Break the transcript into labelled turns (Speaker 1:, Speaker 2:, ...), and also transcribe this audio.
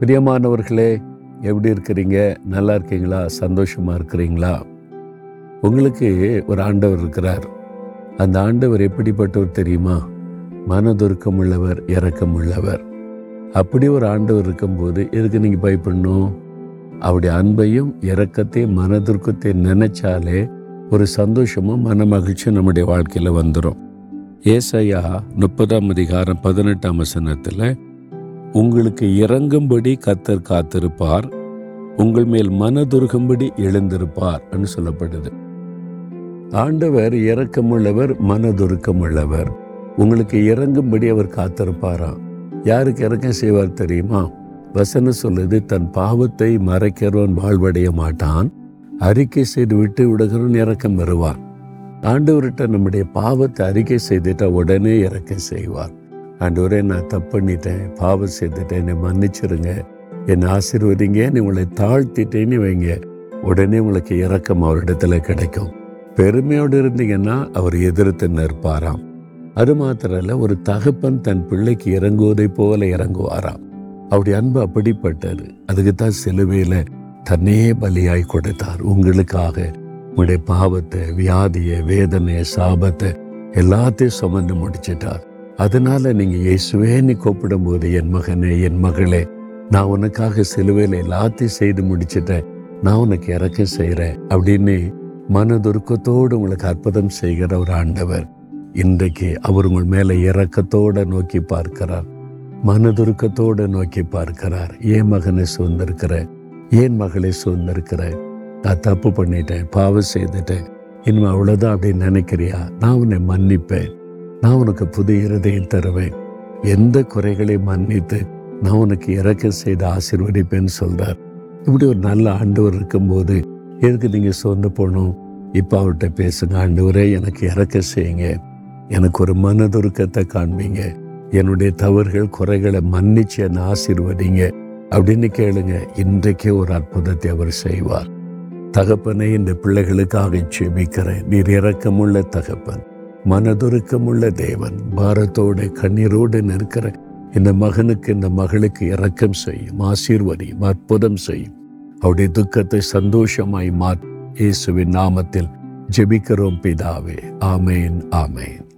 Speaker 1: பிரியமானவர்களே எப்படி இருக்கிறீங்க? நல்லா இருக்கீங்களா? சந்தோஷமா இருக்கிறீங்களா? உங்களுக்கு ஒரு ஆண்டவர் இருக்கிறார். அந்த ஆண்டவர் எப்படிப்பட்டவர் தெரியுமா? மனதுருக்கம் உள்ளவர் இறக்கம் உள்ளவர். அப்படி ஒரு ஆண்டவர் இருக்கும்போது எதுக்கு நீங்கள் பயப்படணும்? அவருடைய அன்பையும் இறக்கத்தையும் மனதுருக்கத்தையும் நினைச்சாலே ஒரு சந்தோஷமும் மன மகிழ்ச்சியும் நம்முடைய வாழ்க்கையில் வந்துடும் ஏசையா முப்பதாம் அதிகாரம் பதினெட்டாம் வசனத்தில் உங்களுக்கு இறங்கும்படி கத்தர் காத்திருப்பார். உங்கள் மேல் மனதுருகும்படி எழுந்திருப்பார் என்று சொல்லப்படுது. ஆண்டவர் இறக்கமுள்ளவர் மனதுருக்கமுள்ளவர். உங்களுக்கு இறங்கும்படி அவர் காத்திருப்பாராம் யாருக்கு இறக்கம் செய்வார் தெரியுமா? வசனம் சொல்லுது தன் பாவத்தை மறைக்கிறவன் வாழ்வடைய மாட்டான். அறிக்கை செய்து விட்டு விடுகிறவன் இறக்கம் வருவான் ஆண்டவர்கிட்ட நம்முடைய பாவத்தை அறிக்கை செய்துட்டா உடனே இறக்கம் செய்வார். ஆண்டவரே நான் தப்பு பண்ணிட்டேன் பாவம் செய்துட்டேன். என்னை மன்னிச்சிருங்க. என்னை ஆசீர்வதிங்க. உங்களை தாழ்த்திட்டேன்னு வைங்க. உடனே உங்களுக்கு இறக்கம் அவரிடத்துல கிடைக்கும். பெருமையோடு இருந்தீங்கன்னா அவர் எதிர்த்து நிற்பாராம். அது மாத்திரல்ல ஒரு தகப்பன் தன் பிள்ளைக்கு இறங்குவதை போல இறங்குவாராம். அவருடைய அன்பு அப்படிப்பட்டது. அதுக்கு தான் சிலுவையில தன்னே பலியாய் கொடுத்தார். உங்களுக்காக உங்களுடைய பாவத்தை வியாதியை வேதனையை சாபத்தை எல்லாத்தையும் சுமந்து முடிச்சிட்டார். அதனால நீங்க இயேசுவேன்னு கூப்பிடும் போது என் மகனே என் மகளே நான் உனக்காக சிலுவையில் எல்லாத்தையும் செய்து முடிச்சிட்டேன். நான் உனக்கு இறக்கம் செய்கிறேன் அப்படின்னு மனதுருக்கத்தோடு உங்களுக்கு அற்புதம் செய்கிற ஒரு ஆண்டவர் இன்றைக்கு அவர் உங்கள் மேலே இறக்கத்தோட நோக்கி பார்க்கிறார். மனதுருக்கத்தோட நோக்கி பார்க்கிறார். ஏன் மகனை சூழ்ந்திருக்கிற ஏன் மகளை சூழ்ந்திருக்கிற நான் தப்பு பண்ணிட்டேன் பாவம் செய்துட்டேன். இனிமே அவ்வளோதான் அப்படின்னு நினைக்கிறியா? நான் உன்னை மன்னிப்பேன். நான் உனக்கு புது இருதயம் தருவேன். எந்த குறைகளை மன்னித்து நான் உனக்கு இறக்க செய்து ஆசிர்வதிப்பேன்னு சொல்றார். இப்படி ஒரு நல்ல ஆண்டவர் இருக்கும்போது எதுக்கு நீங்க சோர்ந்து போகணும்? இப்போ அவர்கிட்ட பேசுங்க ஆண்டவரே எனக்கு இறக்க செய்யுங்க. எனக்கு ஒரு மனதுருக்கத்தை காண்பீங்க. என்னுடைய தவறுகள் குறைகளை மன்னிச்சு என்னை ஆசீர்வதிங்க. அப்படின்னு கேளுங்க. இன்றைக்கே ஒரு அற்புதத்தை அவர் செய்வார். தகப்பனை இந்த பிள்ளைகளுக்காக செபிக்கிறேன் நீர் இறக்கமுள்ள தகப்பன். மனதுருக்கமுள்ள தேவன் பாரத்தோட கண்ணீரோடு நிற்கிற இந்த மகனுக்கு இந்த மகளுக்கு இரக்கம் செய்யும் ஆசீர்வதியும் அற்புதம் செய்யும். அவருடைய துக்கத்தை சந்தோஷமாய் மாத் இயேசுவின் நாமத்தில் ஜெபிக்கிறோம் பிதாவே. ஆமேன் ஆமேன்.